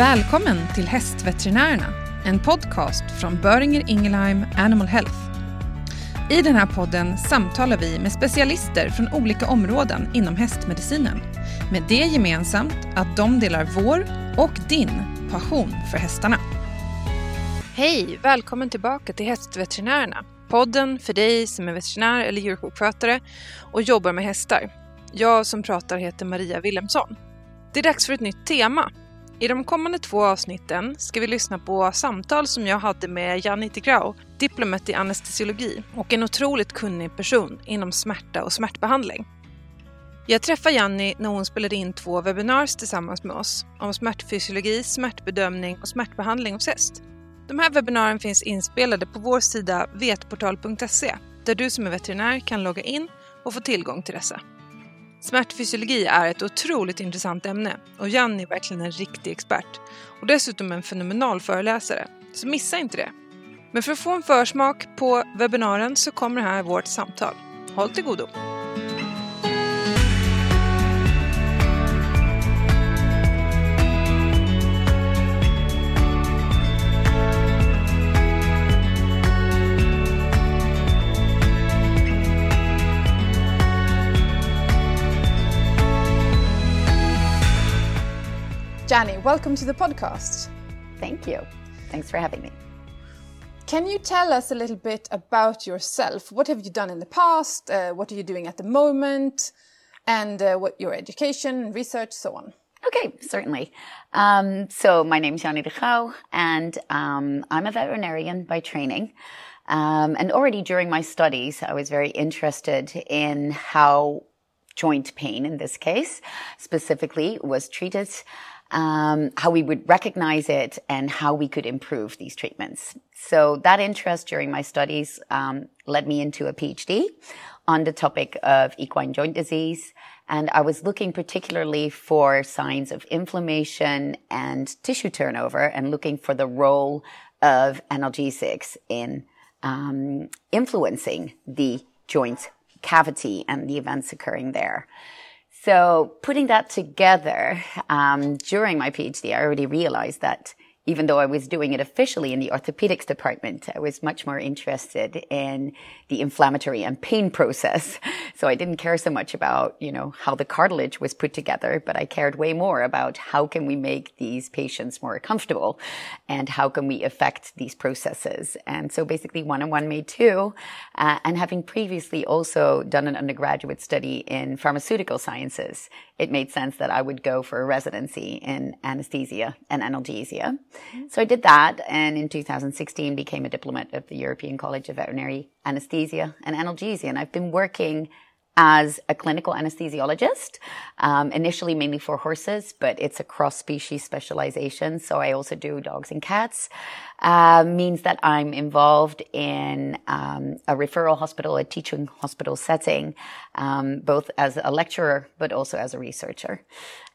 Välkommen till Hästveterinärerna, en podcast från Böringer Ingelheim Animal Health. I den här podden samtalar vi med specialister från olika områden inom hästmedicinen. Med det gemensamt att de delar vår och din passion för hästarna. Hej! Välkommen tillbaka till Hästveterinärerna. Podden för dig som är veterinär eller djursjukskötare och jobbar med hästar. Jag som pratar heter Maria Wilhelmsson. Det är dags för ett nytt tema i de kommande två avsnitten ska vi lyssna på samtal som jag hade med Janni Tigrau, diplomat i anestesiologi och en otroligt kunnig person inom smärta och smärtbehandling. Jag träffade Janni när hon spelade in två webinars tillsammans med oss om smärtfysiologi, smärtbedömning och smärtbehandling hos häst. De här webbinaren finns inspelade på vår sida vetportal.se där du som är veterinär kan logga in och få tillgång till dessa. Smärtfysiologi är ett otroligt intressant ämne och Janni är verkligen en riktig expert. Och dessutom en fenomenal föreläsare, så missa inte det. Men för att få en försmak på webbinaren så kommer här vårt samtal. Håll till godo! Janny, welcome to the podcast. Thank you. Thanks for having me. Can you tell us a little bit about yourself? What have you done in the past? Uh, what are you doing at the moment? And uh, what your education, research, so on. Okay, certainly. Um, so my name is Janny de Grauw, and um, I'm a veterinarian by training. Um, and already during my studies, I was very interested in how joint pain, in this case, specifically, was treated um, how we would recognize it and how we could improve these treatments. So that interest during my studies um, led me into a PhD on the topic of equine joint disease. And I was looking particularly for signs of inflammation and tissue turnover and looking for the role of analgesics in um, influencing the joint cavity and the events occurring there. So putting that together um, during my PhD, I already realized that even though I was doing it officially in the orthopedics department, I was much more interested in the inflammatory and pain process. So I didn't care so much about, you know, how the cartilage was put together, but I cared way more about how can we make these patients more comfortable and how can we affect these processes. And so basically one on one made two. Uh, and having previously also done an undergraduate study in pharmaceutical sciences, it made sense that I would go for a residency in anesthesia and analgesia. Mm-hmm. So I did that and in 2016 became a diplomat of the European College of Veterinary Anesthesia and Analgesia. And I've been working as a clinical anesthesiologist, um, initially mainly for horses, but it's a cross species specialization. So I also do dogs and cats. Uh, means that I'm involved in um, a referral hospital, a teaching hospital setting, um, both as a lecturer but also as a researcher.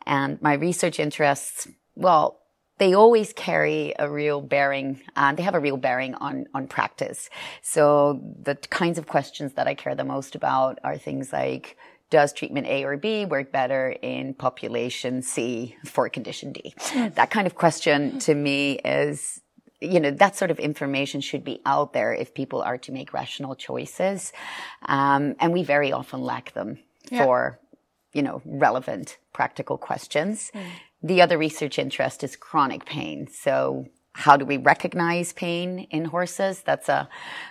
And my research interests, well, they always carry a real bearing, uh, they have a real bearing on, on practice. So the kinds of questions that I care the most about are things like, does treatment A or B work better in population C for condition D? Mm. That kind of question to me is, you know, that sort of information should be out there if people are to make rational choices. Um, and we very often lack them yeah. for, you know, relevant practical questions. Mm. The other research interest is chronic pain. So how do we recognize pain in horses? That's a,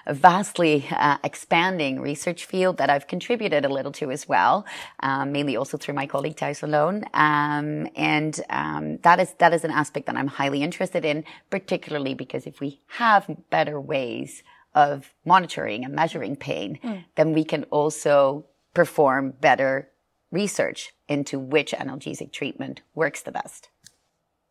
a vastly uh, expanding research field that I've contributed a little to as well, um, mainly also through my colleague Thijs van Loon. Um, and um, that is that is an aspect that I'm highly interested in, particularly because if we have better ways of monitoring and measuring pain, mm. then we can also perform better research into which analgesic treatment works the best.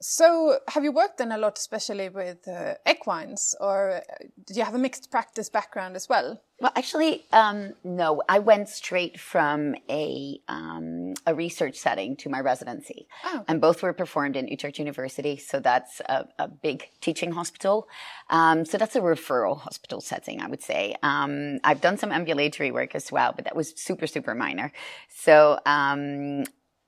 So, have you worked then a lot, especially with uh, equines, or do you have a mixed practice background as well? Well, actually, um, no. I went straight from a um, a research setting to my residency, oh. and both were performed in Utrecht University. So that's a, a big teaching hospital. Um, so that's a referral hospital setting, I would say. Um, I've done some ambulatory work as well, but that was super super minor. So um,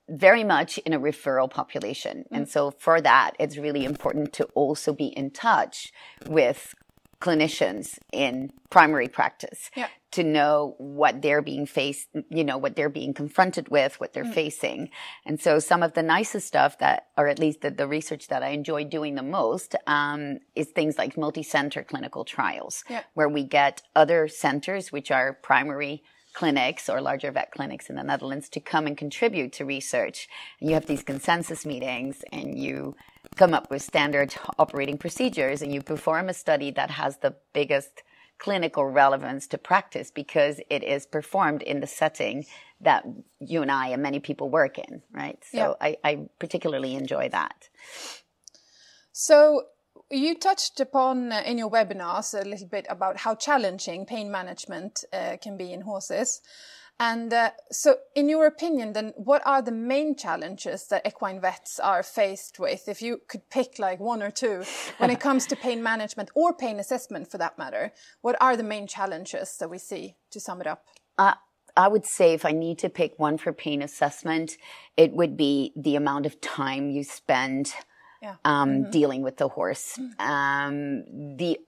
very much in a referral population. Mm. And so for that, it's really important to also be in touch with clinicians in primary practice yeah. to know what they're being faced, you know, what they're being confronted with, what they're mm. facing. And so some of the nicest stuff that, or at least the, the research that I enjoy doing the most, um, is things like multi-center clinical trials, yeah. where we get other centers, which are primary clinics or larger vet clinics in the Netherlands to come and contribute to research. And you have these consensus meetings and you come up with standard operating procedures and you perform a study that has the biggest clinical relevance to practice because it is performed in the setting that you and I and many people work in, right? So yeah. I, I particularly enjoy that. So you touched upon uh, in your webinars a little bit about how challenging pain management uh, can be in horses. And uh, so, in your opinion, then what are the main challenges that equine vets are faced with? If you could pick like one or two when it comes to pain management or pain assessment for that matter, what are the main challenges that we see to sum it up? Uh, I would say if I need to pick one for pain assessment, it would be the amount of time you spend yeah. um, mm-hmm. dealing with the horse. Um, the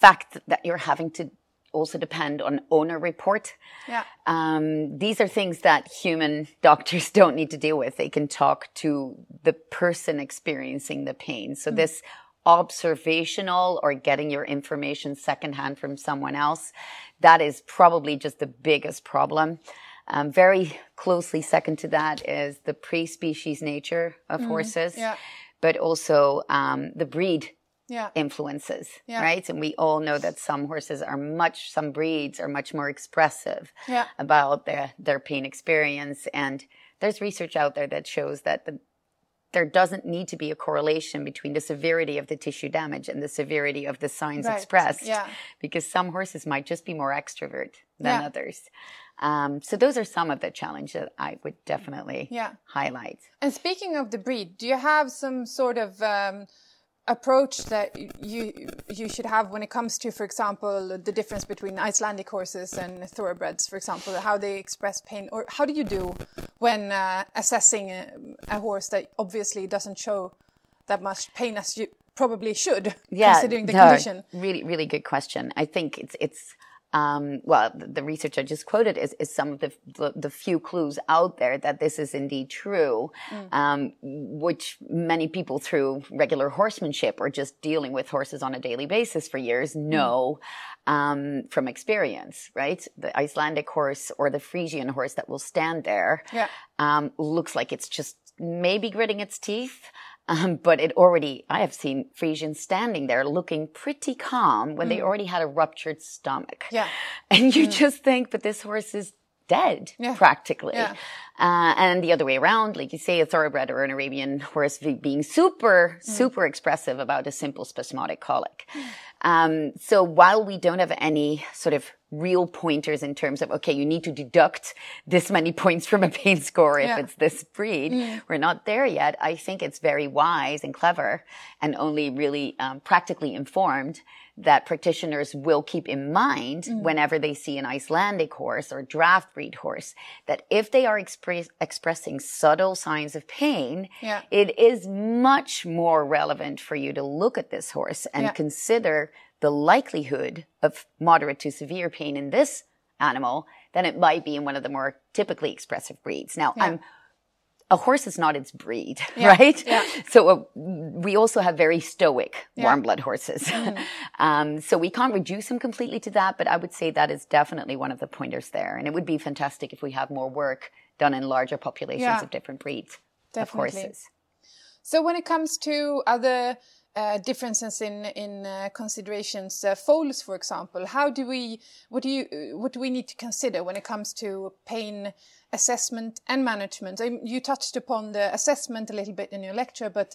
fact that you're having to also depend on owner report. Yeah. Um, these are things that human doctors don't need to deal with. They can talk to the person experiencing the pain. So mm. this observational or getting your information secondhand from someone else, that is probably just the biggest problem. Um, very closely second to that is the prey-species nature of mm. horses. Yeah but also um, the breed yeah. influences, yeah. right? And we all know that some horses are much, some breeds are much more expressive yeah. about their, their pain experience. And there's research out there that shows that the, there doesn't need to be a correlation between the severity of the tissue damage and the severity of the signs right. expressed. Because some horses might just be more extrovert than others. Um, so those are some of the challenges that I would definitely yeah. highlight. And speaking of the breed, do you have some sort of um, approach that you you should have when it comes to, for example, the difference between Icelandic horses and thoroughbreds, for example, how they express pain, or how do you do when uh, assessing a, a, horse that obviously doesn't show that much pain as you probably should, yeah, considering the no, condition? Really, really good question. I think it's it's um, well, the research I just quoted is, is some of the, the, the few clues out there that this is indeed true, mm. um, which many people through regular horsemanship or just dealing with horses on a daily basis for years mm. know mm. um, from experience, right? The Icelandic horse or the Frisian horse that will stand there yeah. Um, looks like it's just maybe gritting its teeth. Um, but it already, I have seen Frisians standing there looking pretty calm when mm. they already had a ruptured stomach. Yeah. And you mm. just think, but this horse is dead yeah. practically. Yeah. Uh, and the other way around, like you say, a thoroughbred or an Arabian horse being super, mm. super expressive about a simple spasmodic colic. Um, so while we don't have any sort of real pointers in terms of, okay, you need to deduct this many points from a pain score if yeah. it's this breed. Mm. We're not there yet. I think it's very wise and clever and only really um, practically informed that practitioners will keep in mind mm. whenever they see an Icelandic horse or draft breed horse that if they are express- expressing subtle signs of pain, yeah. it is much more relevant for you to look at this horse and yeah. consider the likelihood of moderate to severe pain in this animal than it might be in one of the more typically expressive breeds. Now, yeah. I'm a horse is not its breed, yeah, right? Yeah. So uh, we also have very stoic yeah. warm blood horses. Mm. um, so we can't reduce them completely to that, but I would say that is definitely one of the pointers there. And it would be fantastic if we have more work done in larger populations of different breeds definitely. of horses. So when it comes to other uh, differences in in uh, considerations, uh, foals, for example, how do we what do you what do we need to consider when it comes to pain assessment and management? You touched upon the assessment a little bit in your lecture, but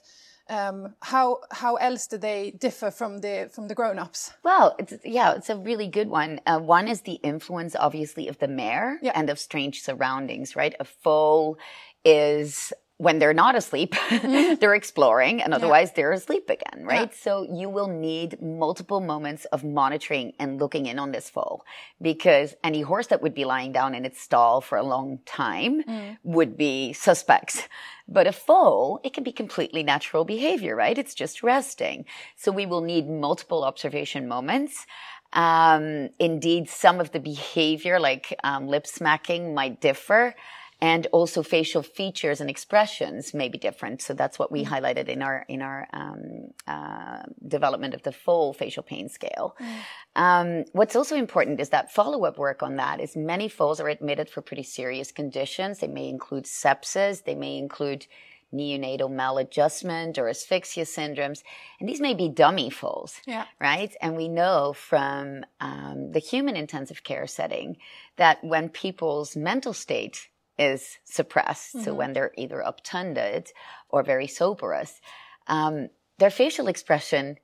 um, how how else do they differ from the from the grown ups? Well, it's, yeah, it's a really good one. Uh, one is the influence, obviously, of the mare yeah. and of strange surroundings. Right, a foal is when they're not asleep, mm-hmm. they're exploring and otherwise yeah. they're asleep again, right? Yeah. So you will need multiple moments of monitoring and looking in on this foal because any horse that would be lying down in its stall for a long time mm. would be suspects. But a foal, it can be completely natural behavior, right? It's just resting. So we will need multiple observation moments. Um, indeed, some of the behavior, like um, lip smacking, might differ and also facial features and expressions may be different. So that's what we mm. highlighted in our in our um, uh, development of the foal facial pain scale. Mm. Um, what's also important is that follow up work on that is many foals are admitted for pretty serious conditions. They may include sepsis. They may include neonatal maladjustment or asphyxia syndromes. And these may be dummy foals, yeah. right? And we know from um, the human intensive care setting that when people's mental state is suppressed. Mm-hmm. So when they're either obtunded or very stuporous, um, their facial expression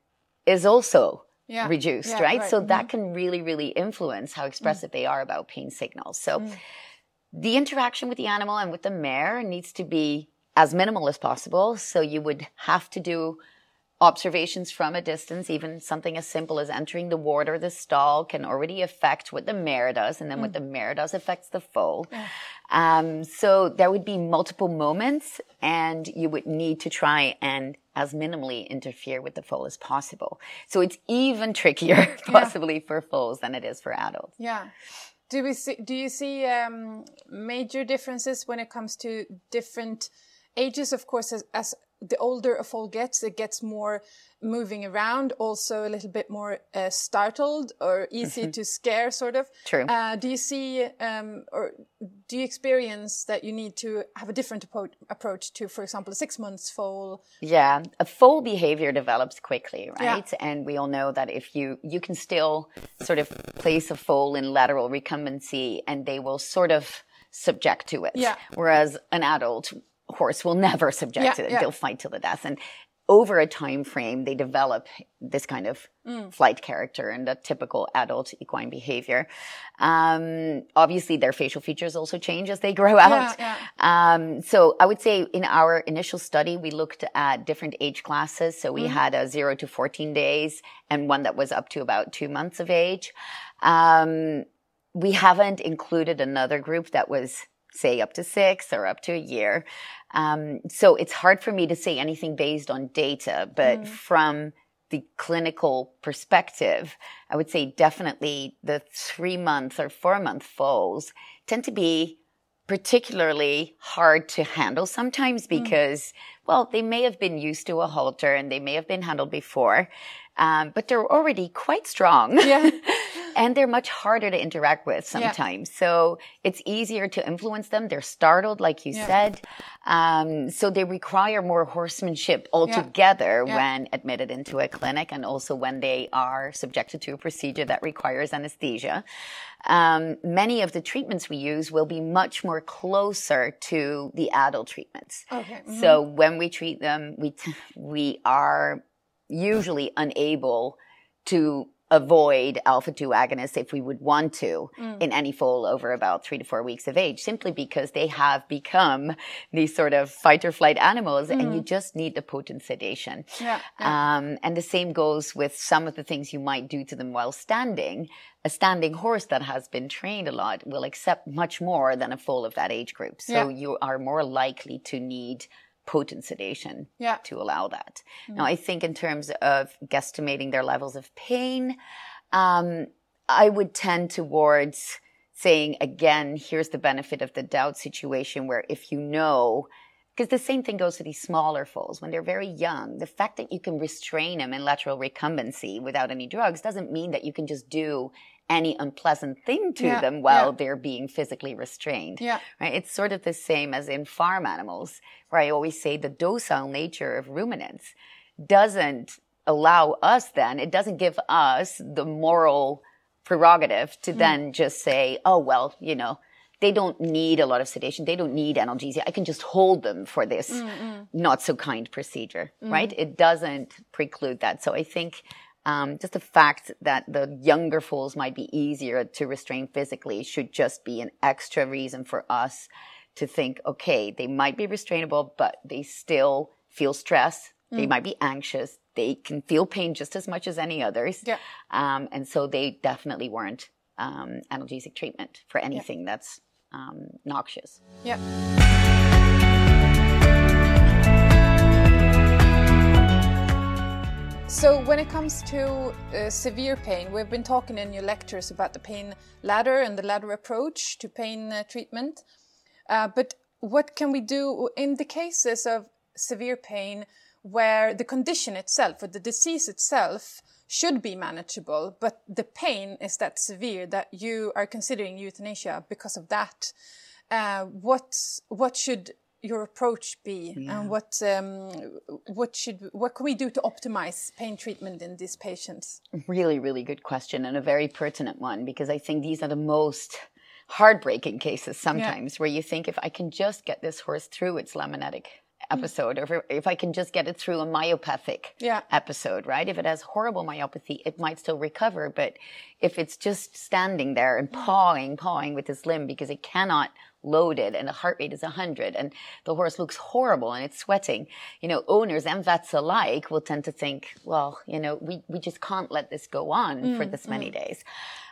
is also yeah. reduced, yeah, right? right? So mm-hmm. that can really, really influence how expressive mm-hmm. they are about pain signals. So mm. the interaction with the animal and with the mare needs to be as minimal as possible. So you would have to do observations from a distance, even something as simple as entering the ward or the stall can already affect what the mare does. And then mm. what the mare does affects the foal. Yeah. Um, so there would be multiple moments and you would need to try and as minimally interfere with the foal as possible. So it's even trickier possibly yeah. for foals than it is for adults. Yeah. Do we see, do you see um, major differences when it comes to different ages? Of course, as, as the older a foal gets, it gets more moving around, also a little bit more uh, startled or easy mm-hmm. to scare, sort of. True. Uh, do you see um, or do you experience that you need to have a different approach to, for example, a six months foal? Yeah, a foal behavior develops quickly, right? Yeah. And we all know that if you you can still sort of place a foal in lateral recumbency, and they will sort of subject to it. Yeah. Whereas an adult horse will never subject yeah, to it. Yeah. They'll fight till the death. And over a time frame, they develop this kind of mm. flight character and a typical adult equine behavior. Um, obviously, their facial features also change as they grow out. Yeah, yeah. Um, so I would say in our initial study, we looked at different age classes. So we mm. had a zero to 14 days and one that was up to about two months of age. Um, we haven't included another group that was say up to six or up to a year. Um, so it's hard for me to say anything based on data, but mm. from the clinical perspective, I would say definitely the three month or four month foals tend to be particularly hard to handle sometimes mm. because, mm. well, they may have been used to a halter and they may have been handled before, um, but they're already quite strong. Yeah. and they're much harder to interact with sometimes. Yeah. So it's easier to influence them. They're startled, like you yeah. said. Um, so they require more horsemanship altogether yeah. when admitted into a clinic and also when they are subjected to a procedure that requires anesthesia. Um, many of the treatments we use will be much more closer to the adult treatments. Okay. Mm-hmm. So when we treat them, we, t- we are usually unable to avoid alpha 2 agonists if we would want to mm. in any foal over about three to four weeks of age, simply because they have become these sort of fight or flight animals mm. and you mm. just need the potent sedation. Yeah, yeah. Um, and the same goes with some of the things you might do to them while standing. A standing horse that has been trained a lot will accept much more than a foal of that age group. So yeah. you are more likely to need potent sedation yeah. to allow that. Mm. Now, I think in terms of guesstimating their levels of pain, um, I would tend towards saying, again, here's the benefit of the doubt situation where if you know, because the same thing goes to these smaller foals when they're very young, the fact that you can restrain them in lateral recumbency without any drugs doesn't mean that you can just do any unpleasant thing to yeah, them while yeah. they're being physically restrained. Yeah. Right? It's sort of the same as in farm animals, where I always say the docile nature of ruminants doesn't allow us then, it doesn't give us the moral prerogative to mm. then just say, oh, well, you know, they don't need a lot of sedation. They don't need analgesia. I can just hold them for this Mm-mm. not so kind procedure, mm. right? It doesn't preclude that. So I think um, just the fact that the younger foals might be easier to restrain physically should just be an extra reason for us to think, okay, they might be restrainable, but they still feel stress. They might be anxious. They can feel pain just as much as any others. Yeah. Um, and so they definitely weren't um, analgesic treatment for anything that's um, noxious. Yeah. So, when it comes to uh, severe pain, we've been talking in your lectures about the pain ladder and the ladder approach to pain uh, treatment. Uh, but what can we do in the cases of severe pain where the condition itself or the disease itself should be manageable, but the pain is that severe that you are considering euthanasia because of that? Uh, what what should your approach be, Yeah. and what um, what should what can we do to optimize pain treatment in these patients? Really, really good question and a very pertinent one because I think these are the most heartbreaking cases sometimes where you think if I can just get this horse through its laminitic episode or if, if I can just get it through a myopathic Yeah. episode, right? If it has horrible myopathy, it might still recover. But if it's just standing there and pawing, pawing with this limb because it cannot load it and the heart rate is 100 and the horse looks horrible and it's sweating, you know, owners and vets alike will tend to think, well, you know, we, we just can't let this go on for this many days.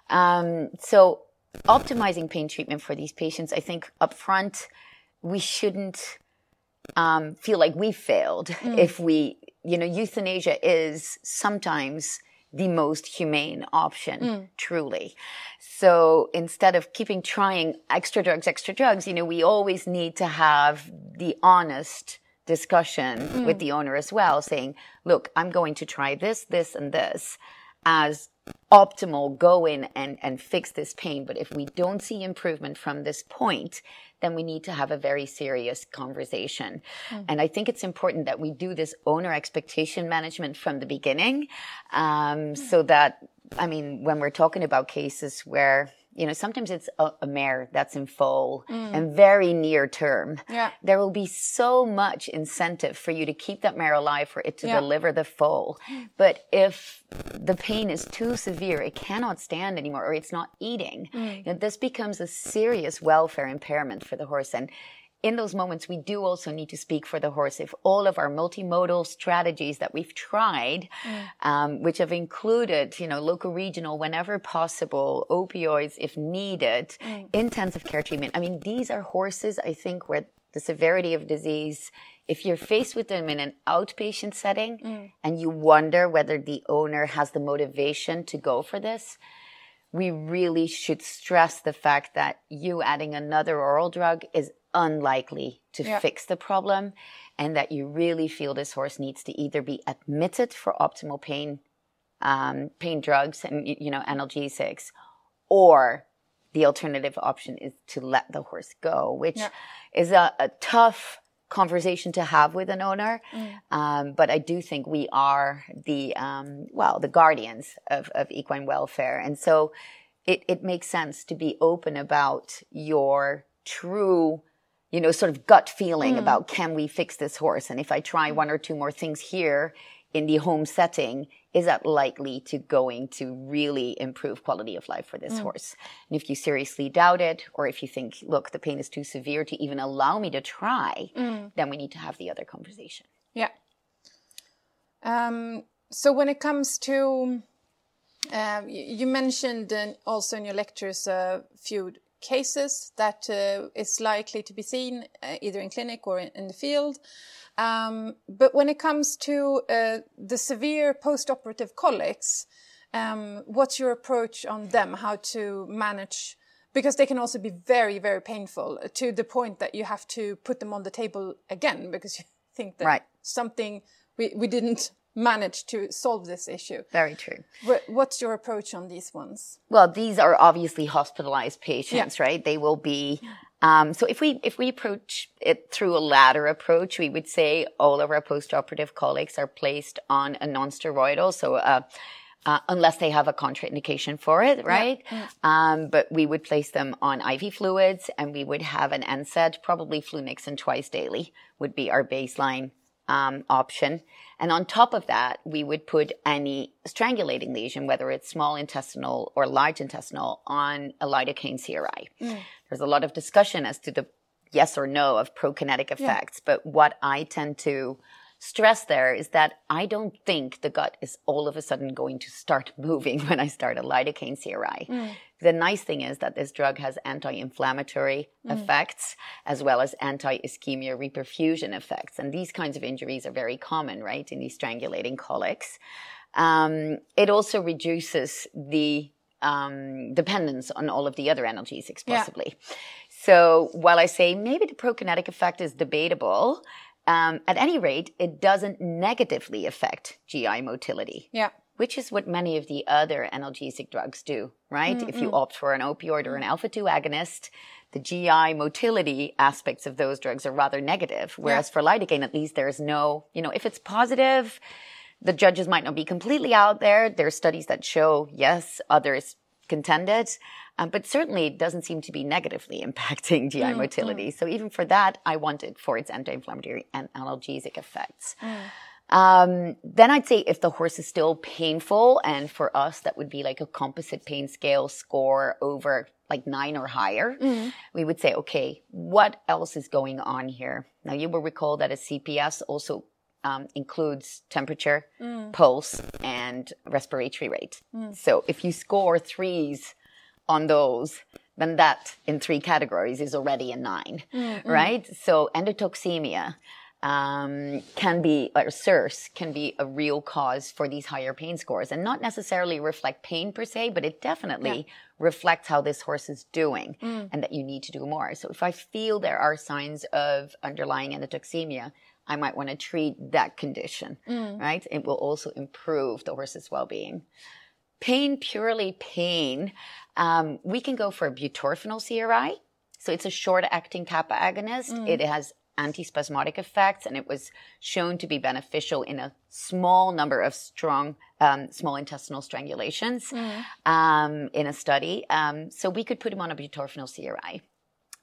Um, so optimizing pain treatment for these patients, I think up front, we shouldn't um, feel like we failed if we, you know, euthanasia is sometimes the most humane option, mm. truly. So instead of keeping trying extra drugs, extra drugs, you know, we always need to have the honest discussion with mm. the owner as well, saying, look, I'm going to try this, this, and this as optimal go in and, and fix this pain. But if we don't see improvement from this point, then we need to have a very serious conversation. And I think it's important that we do this owner expectation management from the beginning. Um, so that, I mean, when we're talking about cases where, you know, sometimes it's a, a mare that's in foal mm. and very near term. Yeah. There will be so much incentive for you to keep that mare alive for it to Yeah. deliver the foal. But if the pain is too severe, it cannot stand anymore or it's not eating, mm. you know, this becomes a serious welfare impairment for the horse. And in those moments, we do also need to speak for the horse. If all of our multimodal strategies that we've tried, mm. um, which have included, you know, local regional whenever possible, opioids if needed, mm. intensive care treatment. I mean, these are horses, I think, where the severity of disease, if you're faced with them in an outpatient setting mm. and you wonder whether the owner has the motivation to go for this, we really should stress the fact that you adding another oral drug is unlikely to Yeah. fix the problem and that you really feel this horse needs to either be admitted for optimal pain um, pain drugs and you know analgesics or the alternative option is to let the horse go which Yeah. is a, a tough conversation to have with an owner um, but i do think we are the um, well the guardians of, of equine welfare and so it, it makes sense to be open about your true you know sort of gut feeling about can we fix this horse? And if i try one or two more things here in the home setting is that likely to going to really improve quality of life for this horse? And if you seriously doubt it or if you think look the pain is too severe to even allow me to try then we need to have the other conversation. Yeah. Um, so when it comes to, uh, you mentioned uh, also in your lectures a few cases that uh, is likely to be seen uh, either in clinic or in, in the field. Um, but when it comes to uh, the severe post-operative colics, um, what's your approach on them? How to manage? Because they can also be very, very painful uh, to the point that you have to put them on the table again because you think that Right. something we, we didn't manage to solve this issue. very true What's your approach on these ones? Well, these are obviously hospitalized patients, right? They will be. Um, so if we if we approach it through a ladder approach, we would say all of our postoperative colics are placed on a non-steroidal, so uh, uh, unless they have a contraindication for it, right? Um, but we would place them on IV fluids, and we would have an NSAID, probably flunixin twice daily, would be our baseline um, option. And on top of that, we would put any strangulating lesion, whether it's small intestinal or large intestinal, on a lidocaine CRI. There's a lot of discussion as to the yes or no of prokinetic effects. But what I tend to stress there is that I don't think the gut is all of a sudden going to start moving when I start a lidocaine CRI. Mm. The nice thing is that this drug has anti-inflammatory mm. effects as well as anti-ischemia reperfusion effects. And these kinds of injuries are very common, right, in these strangulating colics. Um, it also reduces the um, dependence on all of the other analgesics possibly. Yeah. So while I say maybe the prokinetic effect is debatable, um, at any rate, it doesn't negatively affect GI motility. Yeah. Which is what many of the other analgesic drugs do, right? Mm-hmm. If you opt for an opioid or an alpha 2 agonist, the GI motility aspects of those drugs are rather negative. Whereas yeah. for lidocaine, at least there's no, you know, if it's positive, the judges might not be completely out there. There are studies that show, yes, others contended. Um, but certainly it doesn't seem to be negatively impacting GI mm, motility. Mm. So even for that, I want it for its anti-inflammatory and analgesic effects. Mm. Um, then I'd say if the horse is still painful, and for us that would be like a composite pain scale score over like nine or higher, mm. we would say, okay, what else is going on here? Now you will recall that a CPS also um, includes temperature, mm. pulse, and respiratory rate. Mm. So if you score threes on those, then that in three categories is already a 9 mm-hmm. right? So endotoxemia um, can be, or SIRS can be a real cause for these higher pain scores and not necessarily reflect pain per se, but it definitely yeah. reflects how this horse is doing mm. and that you need to do more. So if I feel there are signs of underlying endotoxemia, I might want to treat that condition, mm. right? It will also improve the horse's well-being. Pain, purely pain, um, we can go for butorphanol CRI. So it's a short acting kappa agonist. Mm. It has antispasmodic effects and it was shown to be beneficial in a small number of strong um, small intestinal strangulations mm. um, in a study. Um, so we could put him on a butorphanol CRI.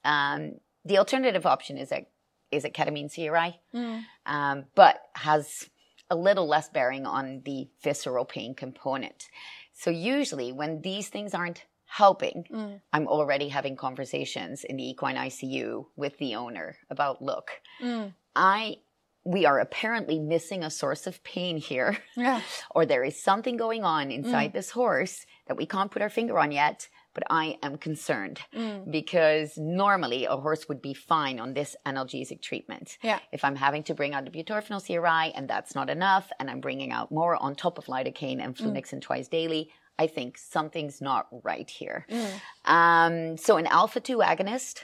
Um, the alternative option is a is a ketamine CRI, mm. Um, but has a little less bearing on the visceral pain component. So usually when these things aren't helping, mm. I'm already having conversations in the equine ICU with the owner about, look, mm. I we are apparently missing a source of pain here. Yeah. or there is something going on inside mm. this horse that we can't put our finger on yet, but I am concerned mm. because normally a horse would be fine on this analgesic treatment. Yeah. If I'm having to bring out the butorphanol CRI and that's not enough, and I'm bringing out more on top of lidocaine and flunixin mm. twice daily, I think something's not right here. Mm. Um, so an alpha 2 agonist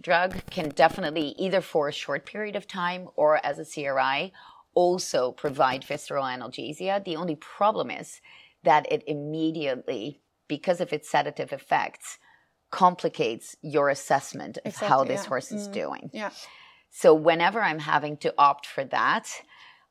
drug can definitely either for a short period of time or as a CRI also provide visceral analgesia. The only problem is that it immediately, because of its sedative effects, complicates your assessment of exactly, how this yeah. horse is mm. doing. Yeah. So whenever I'm having to opt for that,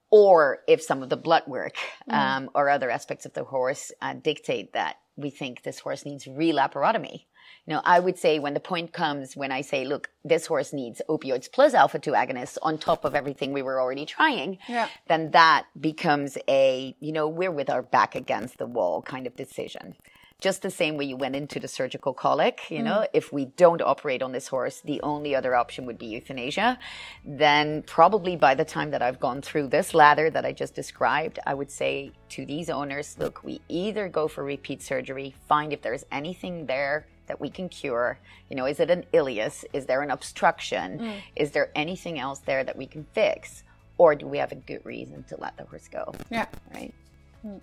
or if some of the blood work mm. um, or other aspects of the horse uh, dictate that we think this horse needs relaparotomy. You know, I would say when the point comes when I say, look, this horse needs opioids plus alpha 2 agonists on top of everything we were already trying, yeah. then that becomes a, you know, we're with our back against the wall kind of decision just the same way you went into the surgical colic, you know, mm. if we don't operate on this horse, the only other option would be euthanasia. Then probably by the time that I've gone through this ladder that I just described, I would say to these owners, look, we either go for repeat surgery, find if there's anything there that we can cure. You know, is it an ileus? Is there an obstruction? Mm. Is there anything else there that we can fix? Or do we have a good reason to let the horse go? Yeah. Right. Mm.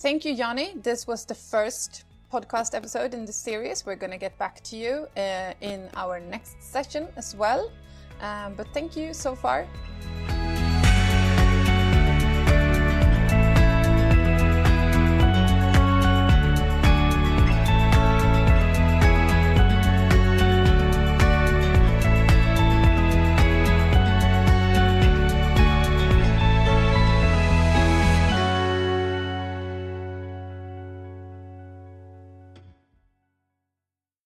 Thank you, Janny. This was the first podcast episode in the series. We're going to get back to you uh, in our next session as well. Um, but thank you so far.